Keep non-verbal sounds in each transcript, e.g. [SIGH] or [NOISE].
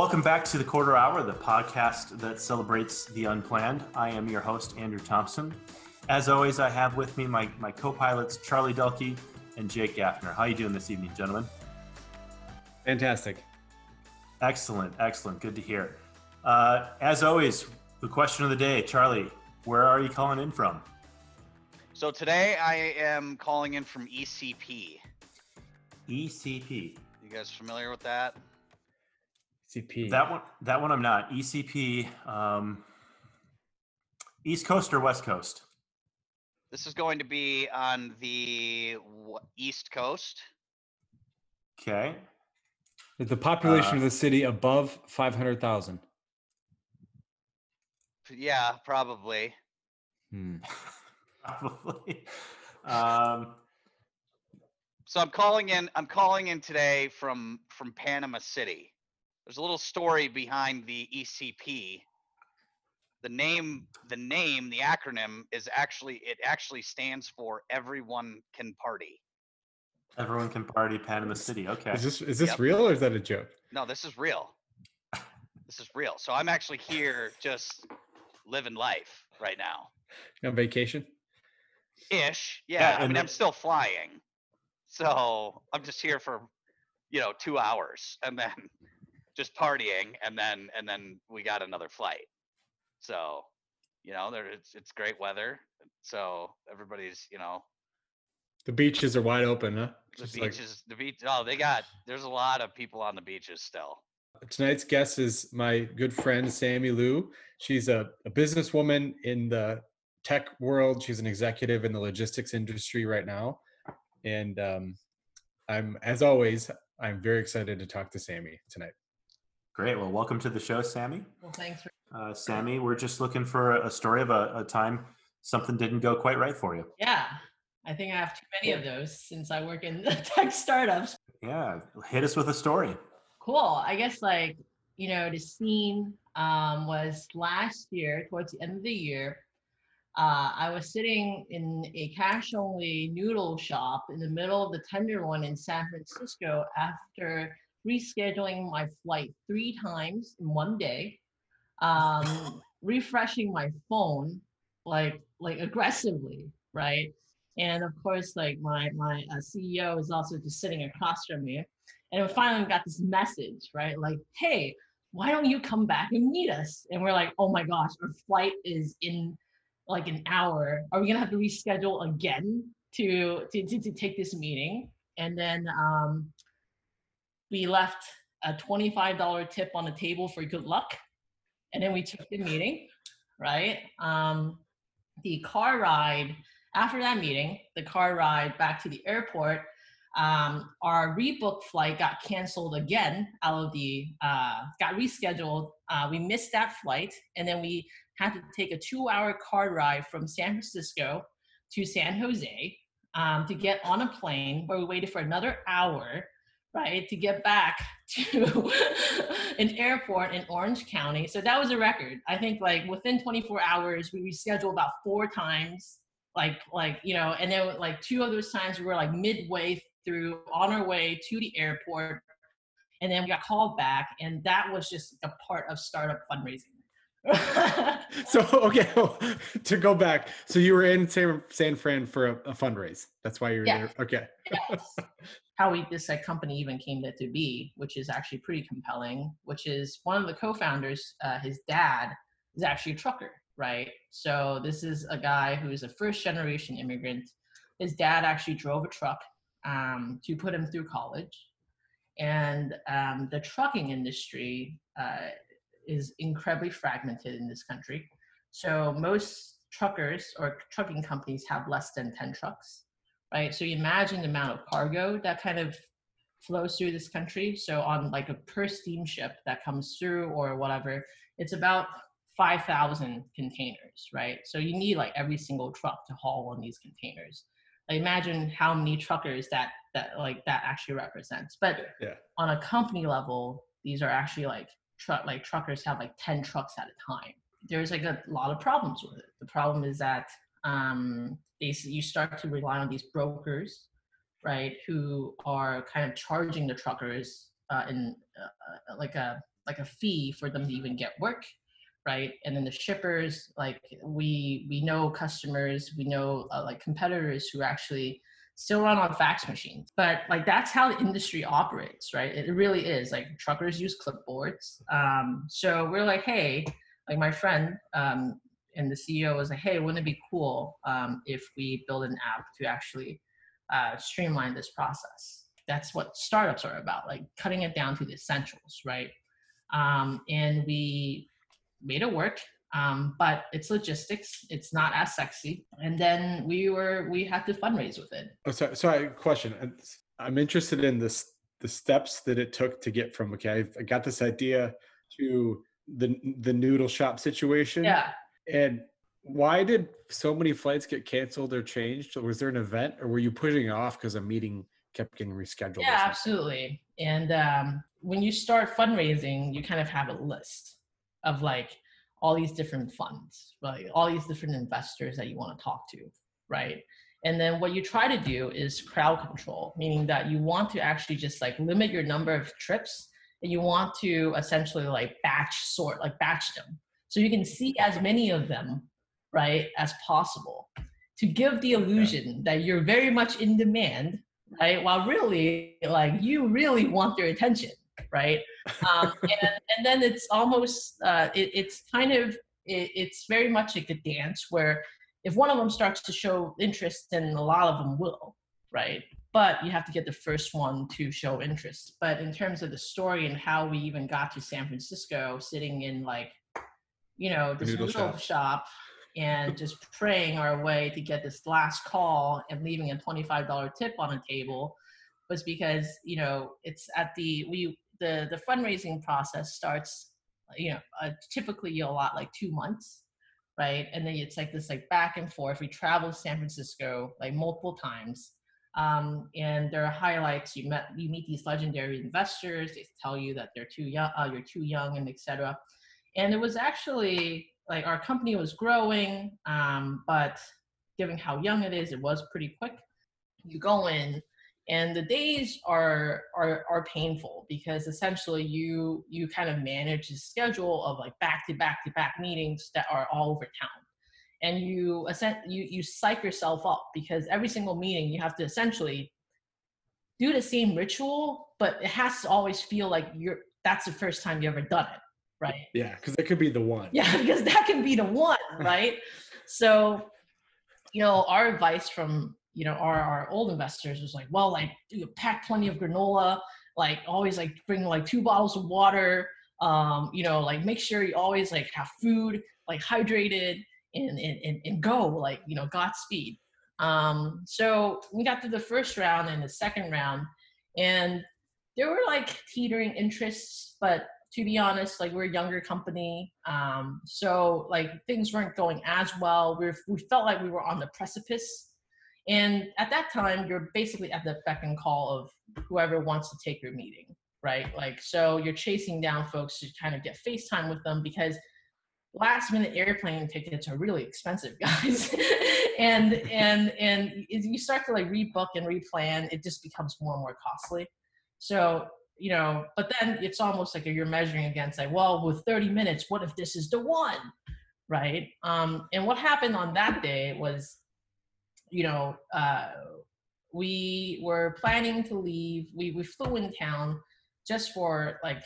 Welcome back to the Quarter Hour, the podcast that celebrates the unplanned. I am your host, Andrew Thompson. As always, I have with me my, my co-pilots, Charlie Delkey and Jake Gaffner. How are you doing this evening, gentlemen? Fantastic. Excellent, excellent. Good to hear. Uh, as always, the question of the day, Charlie, where are you calling in from? So today I am calling in from ECP. ECP. You guys familiar with that? CP. That one, that one, I'm not. ECP. Um, East Coast or West Coast? This is going to be on the East Coast. Okay. Is the population Uh, of the city above 500,000? Yeah, probably. Hmm. [LAUGHS] Probably. Um, So I'm calling in, I'm calling in today from, from Panama City. There's a little story behind the ECP. The name, the name, the acronym is actually, it actually stands for Everyone Can Party. everyone can party Panama City. Okay. Is this is this Yep. real or is that a joke? No, this is real. This is real. So I'm actually here just living life right now. On vacation? Ish. Yeah, Yeah. I mean, the- I'm still flying. So I'm just here for, you know, two hours and then just partying and then, and then we got another flight. So, you know, there it's, it's great weather. So everybody's, you know, The beaches are wide open, huh? the Just like- beaches, the beach. Oh, they got, there's a lot of people on the beaches still. Tonight's guest is my good friend Sammi Liu. She's a, a businesswoman in the tech world. She's an executive in the logistics industry right now. And um, I'm, as always, I'm very excited to talk to Sammi tonight. Great. Well, welcome to the show, Sammi. Well, thanks for Uh, Sammi, we're just looking for a story of a, a time something didn't go quite right for you. yeah. I think I have too many of those since I work in [LAUGHS] the tech startups. Yeah. Hit us with a story. Cool. I guess like you know the scene um, was last year towards the end of the year. Uh, I was sitting in a cash only noodle shop in the middle of the Tenderloin in San Francisco after rescheduling my flight three times in one day, um, [LAUGHS] refreshing my phone like like aggressively, right? And of course, like my my uh, CEO is also just sitting across from me, and we finally got this message, right? Like, hey, why don't you come back and meet us? And we're like, oh my gosh, our flight is in like an hour. Are we gonna have to reschedule again to to to, to take this meeting? And then um, we left a $25 tip on the table for good luck. And then we took the meeting, right? Um, the car ride after that meeting, the car ride back to the airport, um, our rebook flight got canceled again out of the, uh, got rescheduled. Uh, we missed that flight. And then we had to take a two hour car ride from San Francisco to San Jose um, to get on a plane where we waited for another hour right to get back [LAUGHS] to an airport in orange county. So that was a record. I think like within 24 hours we rescheduled about four times like like you know and then like two of those times we were like midway through on our way to the airport and then we got called back and that was just a part of startup fundraising [LAUGHS] So, okay, [LAUGHS] to go back. So you were in San, San Fran for a, a fundraise. That's why you're Yeah. there. Okay. yes. how we this like, company even came to, to be, which is actually pretty compelling. Which is one of the co-founders, uh, his dad is actually a trucker, right? So this is a guy who's a first generation immigrant. His dad actually drove a truck um, to put him through college, and um, the trucking industry uh, is incredibly fragmented in this country. So most truckers or trucking companies have less than 10 trucks right? So you imagine the amount of cargo that kind of flows through this country. So on like a per steamship that comes through or whatever, it's about 5,000 containers, right? So you need like every single truck to haul on these containers. Like imagine how many truckers that that like that actually represents. But Yeah. on a company level, these are actually like truck like truckers have like 10 trucks at a time. There's like a lot of problems with it. The problem is that um, they, you start to rely on these brokers, right, who are kind of charging the truckers uh, in uh, like a like a fee for them to even get work right and then the shippers like we we know customers we know uh, like competitors who actually still run on fax machines but like that's how the industry operates right? It really is. Like truckers use clipboards. Um, so we're like hey like my friend um, and the ceo was like hey wouldn't it be cool um, if we build an app to actually uh, streamline this process? That's what startups are about like cutting it down to the essentials right? Um, and we made it work um, but it's logistics it's not as sexy and then we were we had to fundraise with it Oh, sorry, sorry. Question. Uh, I'm interested in this the steps that it took to get from okay, I got this idea to the the noodle shop situation. yeah And why did so many flights get canceled or changed? Was there an event, or were you pushing it off because a meeting kept getting rescheduled? yeah absolutely and um, when you start fundraising you kind of have a list of like all these different funds right all these different investors that you want to talk to right? And then what you try to do is crowd control meaning that you want to actually just like limit your number of trips and you want to essentially like batch sort like batch them. So you can see as many of them right as possible to give the illusion that you're very much in demand right? While really like you really want their attention right? Um, [LAUGHS] and, and then it's almost uh, it, it's kind of it, it's very much like a dance where if one of them starts to show interest then a lot of them will right? But you have to get the first one to show interest. But in terms of the story and how we even got to san francisco sitting in like you know this Noodle noodle, shop. shop and just [LAUGHS] praying our way to get this last call and leaving a $25 tip on a table was because you know it's at the we the the fundraising process starts you know uh, typically you allot like two months right? And then it's like this like back and forth. We travel to san francisco like multiple times um, and there are highlights. You met you meet these legendary investors. They tell you that they're too young uh, you're too young and etc and it was actually like our company was growing um, but given how young it is it was pretty quick. You go in and the days are are are painful because essentially you you kind of manage the schedule of like back to back to back meetings that are all over town and you you you psych yourself up because every single meeting you have to essentially do the same ritual but it has to always feel like you're that's the first time you ever done it right Yeah, because it could be the one. yeah, [LAUGHS] because that can be the one, [LAUGHS] right? so, you know, our advice from you know our our old investors was like, well, like you pack plenty of granola, like always like bring like two bottles of water, um, you know, like make sure you always like have food, like hydrated, and and and, go, like you know, Godspeed. Um, so we got to the first round and the second round, and there were like teetering interests, but to be honest, like we're a younger company, um, so like things weren't going as well. We we felt like we were on the precipice, and at that time, you're basically at the beck and call of whoever wants to take your meeting, right? Like so, you're chasing down folks to kind of get FaceTime with them because last minute airplane tickets are really expensive, [LAUGHS] guys, and and and you start to like rebook and replan, it just becomes more and more costly. So you know, but then it's almost like you're measuring against like, well, with 30 minutes, what if this is the one, right? Um, and what happened on that day was, you know, uh, we were planning to leave. We we flew in town just for like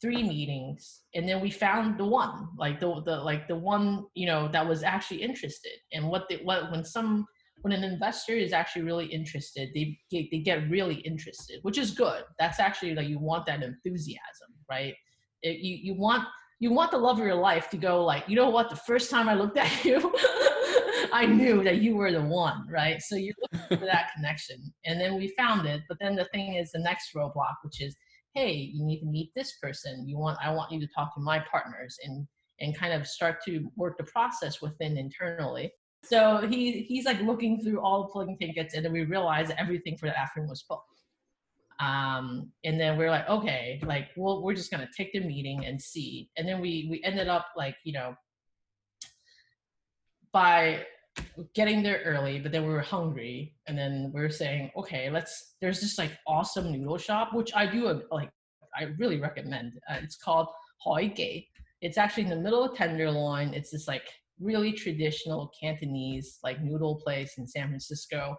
three meetings, and then we found the one, like the the like the one, you know, that was actually interested. And what the what when some when an investor is actually really interested, they get, they get really interested, which is good. That's actually like you want that enthusiasm, right? It, you you want you want the love of your life to go like, you know what? The first time I looked at [LAUGHS] you, I knew that you were the one, right? So you're looking for [LAUGHS] that connection, and then we found it. But then the thing is, the next roadblock, which is, hey, you need to meet this person. You want I want you to talk to my partners and and kind of start to work the process within internally so he he's like looking through all the plugin tickets, and then we realized everything for the afternoon was booked. Um, and then we're like, okay, like, well, we're just gonna take the meeting and see. And then we we ended up like, you know, by getting there early, but then we were hungry, and then we are saying, okay, let's. There's this like awesome noodle shop, which I do like. I really recommend. Uh, it's called Hoi Gei. It's actually in the middle of Tenderloin. It's this like really traditional Cantonese like noodle place in San Francisco.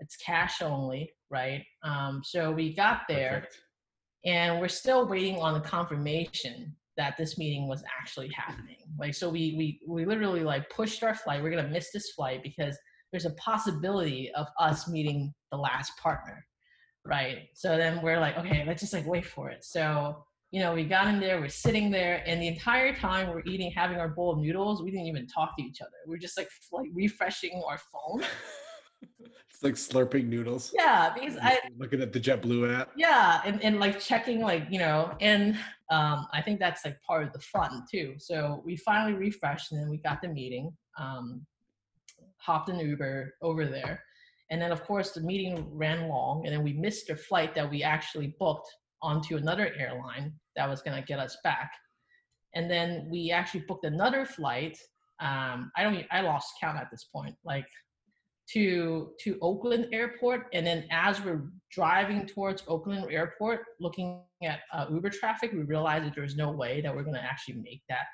It's cash only, right? Um, so we got there, Perfect. and we're still waiting on the confirmation that this meeting was actually happening. Like, so we we we literally like pushed our flight. We're gonna miss this flight because there's a possibility of us meeting the last partner, right? So then we're like, okay, let's just like wait for it. So you know, we got in there, we're sitting there, and the entire time we're eating, having our bowl of noodles, we didn't even talk to each other. We're just like like refreshing our phone. [LAUGHS] it's like slurping noodles. Yeah, because I looking at the JetBlue app. yeah and, and like checking like you know and um, i think that's like part of the fun too. So we finally refreshed and then we got the meeting um, hopped an uber over there. And then of course the meeting ran long and then we missed a flight that we actually booked onto another airline that was going to get us back. And then we actually booked another flight. Um, i don't I lost count at this point. Like to to Oakland Airport, and then as we're driving towards Oakland Airport, looking at uh, Uber traffic, we realized that there was no way that we're going to actually make that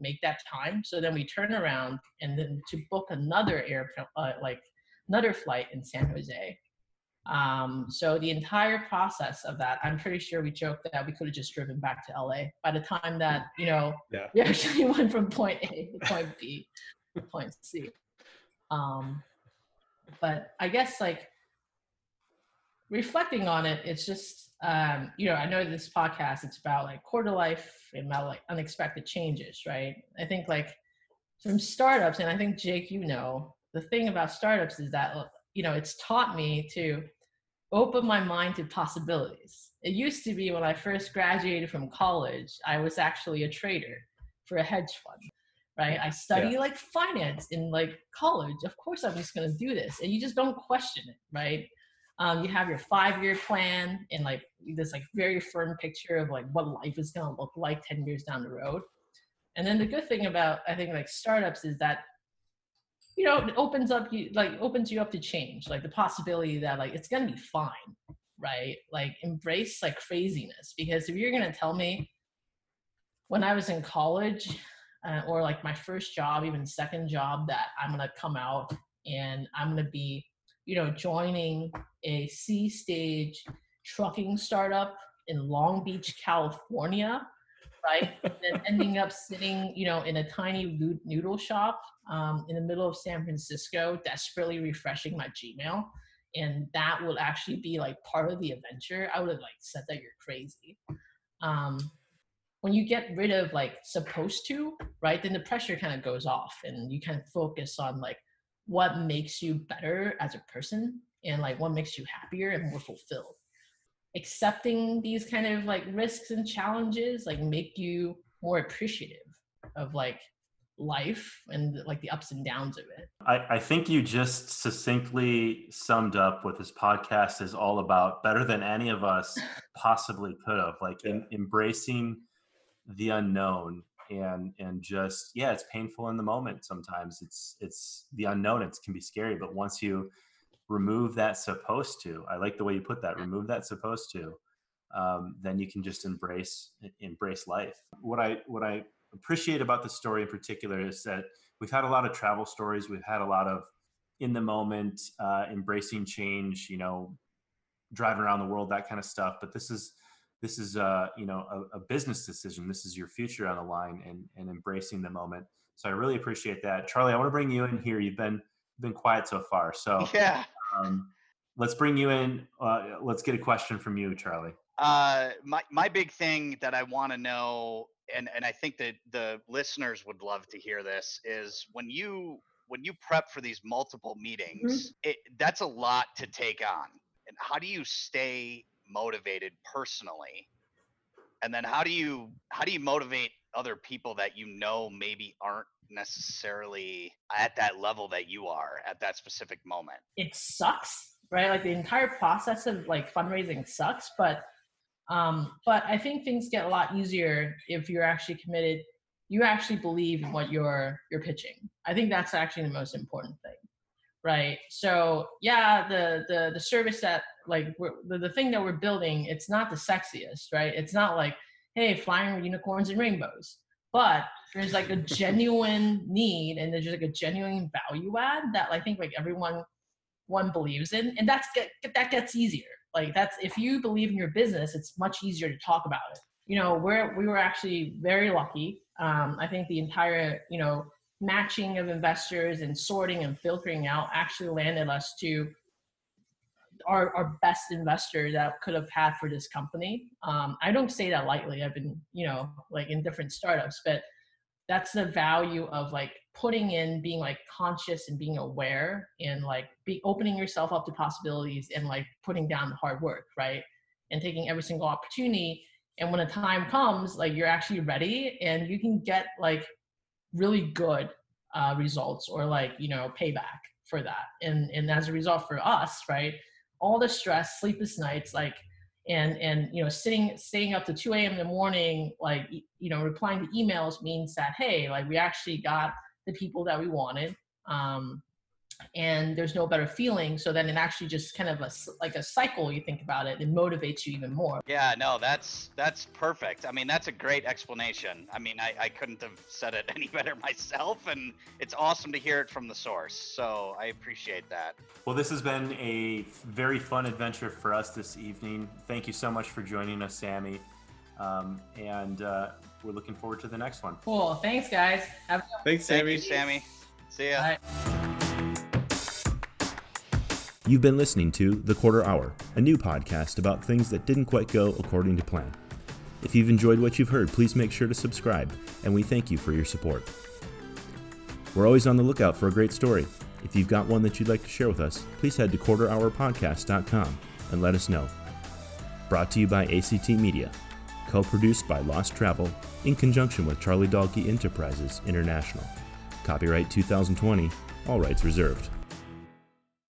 make that time. So then we turn around and then to book another airplane, uh, like another flight in San Jose. Um, so the entire process of that, I'm pretty sure we joked that we could have just driven back to LA. By the time that you know Yeah. we actually [LAUGHS] went from point A to point B to point C. Um, but I guess like reflecting on it, it's just um, you know I know this podcast it's about like quarter life and about like unexpected changes, right? I think like from startups, and I think Jake, you know, the thing about startups is that you know it's taught me to open my mind to possibilities. It used to be when I first graduated from college, I was actually a trader for a hedge fund right? I study like finance in like college. Of course, I'm just gonna do this, and you just don't question it, right? Um, you have your five-year plan and like this like very firm picture of like what life is gonna look like ten years down the road. And then the good thing about I think like startups is that you know it opens up you like opens you up to change, like the possibility that like it's gonna be fine, right? Like embrace like craziness because if you're gonna tell me when I was in college uh, or like my first job, even second job, that I'm gonna come out and I'm gonna be, you know, joining a C stage trucking startup in Long Beach, California, right? and then ending up sitting, you know, in a tiny noodle shop um, in the middle of San Francisco, desperately refreshing my Gmail. And that would actually be like part of the adventure. I would have like said that you're crazy. Um, when you get rid of like supposed to right then the pressure kind of goes off and you kind of focus on like what makes you better as a person and like what makes you happier and more fulfilled accepting these kind of like risks and challenges like make you more appreciative of like life and like the ups and downs of it I, I think you just succinctly summed up what this podcast is all about better than any of us [LAUGHS] possibly could have. Like in, embracing the unknown and and just yeah, it's painful in the moment sometimes. It's it's the unknown. It can be scary, but once you remove that supposed to, I like the way you put that. Remove that supposed to, um, then you can just embrace embrace life. What I what I appreciate about the story in particular is that we've had a lot of travel stories. We've had a lot of in the moment, uh, embracing change. You know, driving around the world, that kind of stuff. But this is this is a you know a, a business decision. This is your future on the line, and and embracing the moment. So I really appreciate that, Charlie. I want to bring you in here. You've been been quiet so far, so [LAUGHS] Yeah. um, let's bring you in. Uh, let's get a question from you, Charlie. Uh, my my big thing that I want to know, and and I think that the listeners would love to hear this, is when you when you prep for these multiple meetings, it that's a lot to take on. And how do you stay motivated personally? And then how do you how do you motivate other people that you know maybe aren't necessarily at that level that you are at that specific moment? it sucks right like the entire process of like fundraising sucks but um but i think things get a lot easier if you're actually committed you actually believe in what you're you're pitching i think that's actually the most important thing right? So yeah, the the the service that like we're, the the thing that we're building, it's not the sexiest, right? It's not like hey, flying unicorns and rainbows, but there's like a [LAUGHS] genuine need and there's like a genuine value add that I think like everyone one believes in, and that's get, that gets easier. Like that's if you believe in your business, it's much easier to talk about it. You know, we're we were actually very lucky. Um, I think the entire you know matching of investors and sorting and filtering out actually landed us to our, our best investor that could have had for this company. Um, I don't say that lightly. I've been, you know, like in different startups, but that's the value of like putting in being like conscious and being aware and like be opening yourself up to possibilities and like putting down the hard work, right? And taking every single opportunity. And when a time comes, like you're actually ready and you can get like really good uh, results or like you know payback for that and and as a result for us right all the stress sleepless nights like and and you know sitting staying up to 2 a.m in the morning like you know replying to emails means that hey like we actually got the people that we wanted. Um, and there's no better feeling. So then it actually just kind of a, like a cycle you think about it it motivates you even more. Yeah no that's that's perfect. I mean that's a great explanation. I mean i, I couldn't have said it [LAUGHS] any better myself and it's awesome to hear it from the source. So i appreciate that. Well this has been a very fun adventure for us this evening. Thank you so much for joining us sammi. Um, and uh, we're looking forward to the next one. Cool. Thanks guys. Have- thanks sammi thank you, sammi. See ya. Bye. You've been listening to The Quarter Hour, a new podcast about things that didn't quite go according to plan. If you've enjoyed what you've heard, please make sure to subscribe, and we thank you for your support. We're always on the lookout for a great story. If you've got one that you'd like to share with us, please head to quarterhourpodcast.com and let us know. Brought to you by ACT Media, co produced by Lost Travel in conjunction with Charlie Dalkey Enterprises International. Copyright 2020, all rights reserved.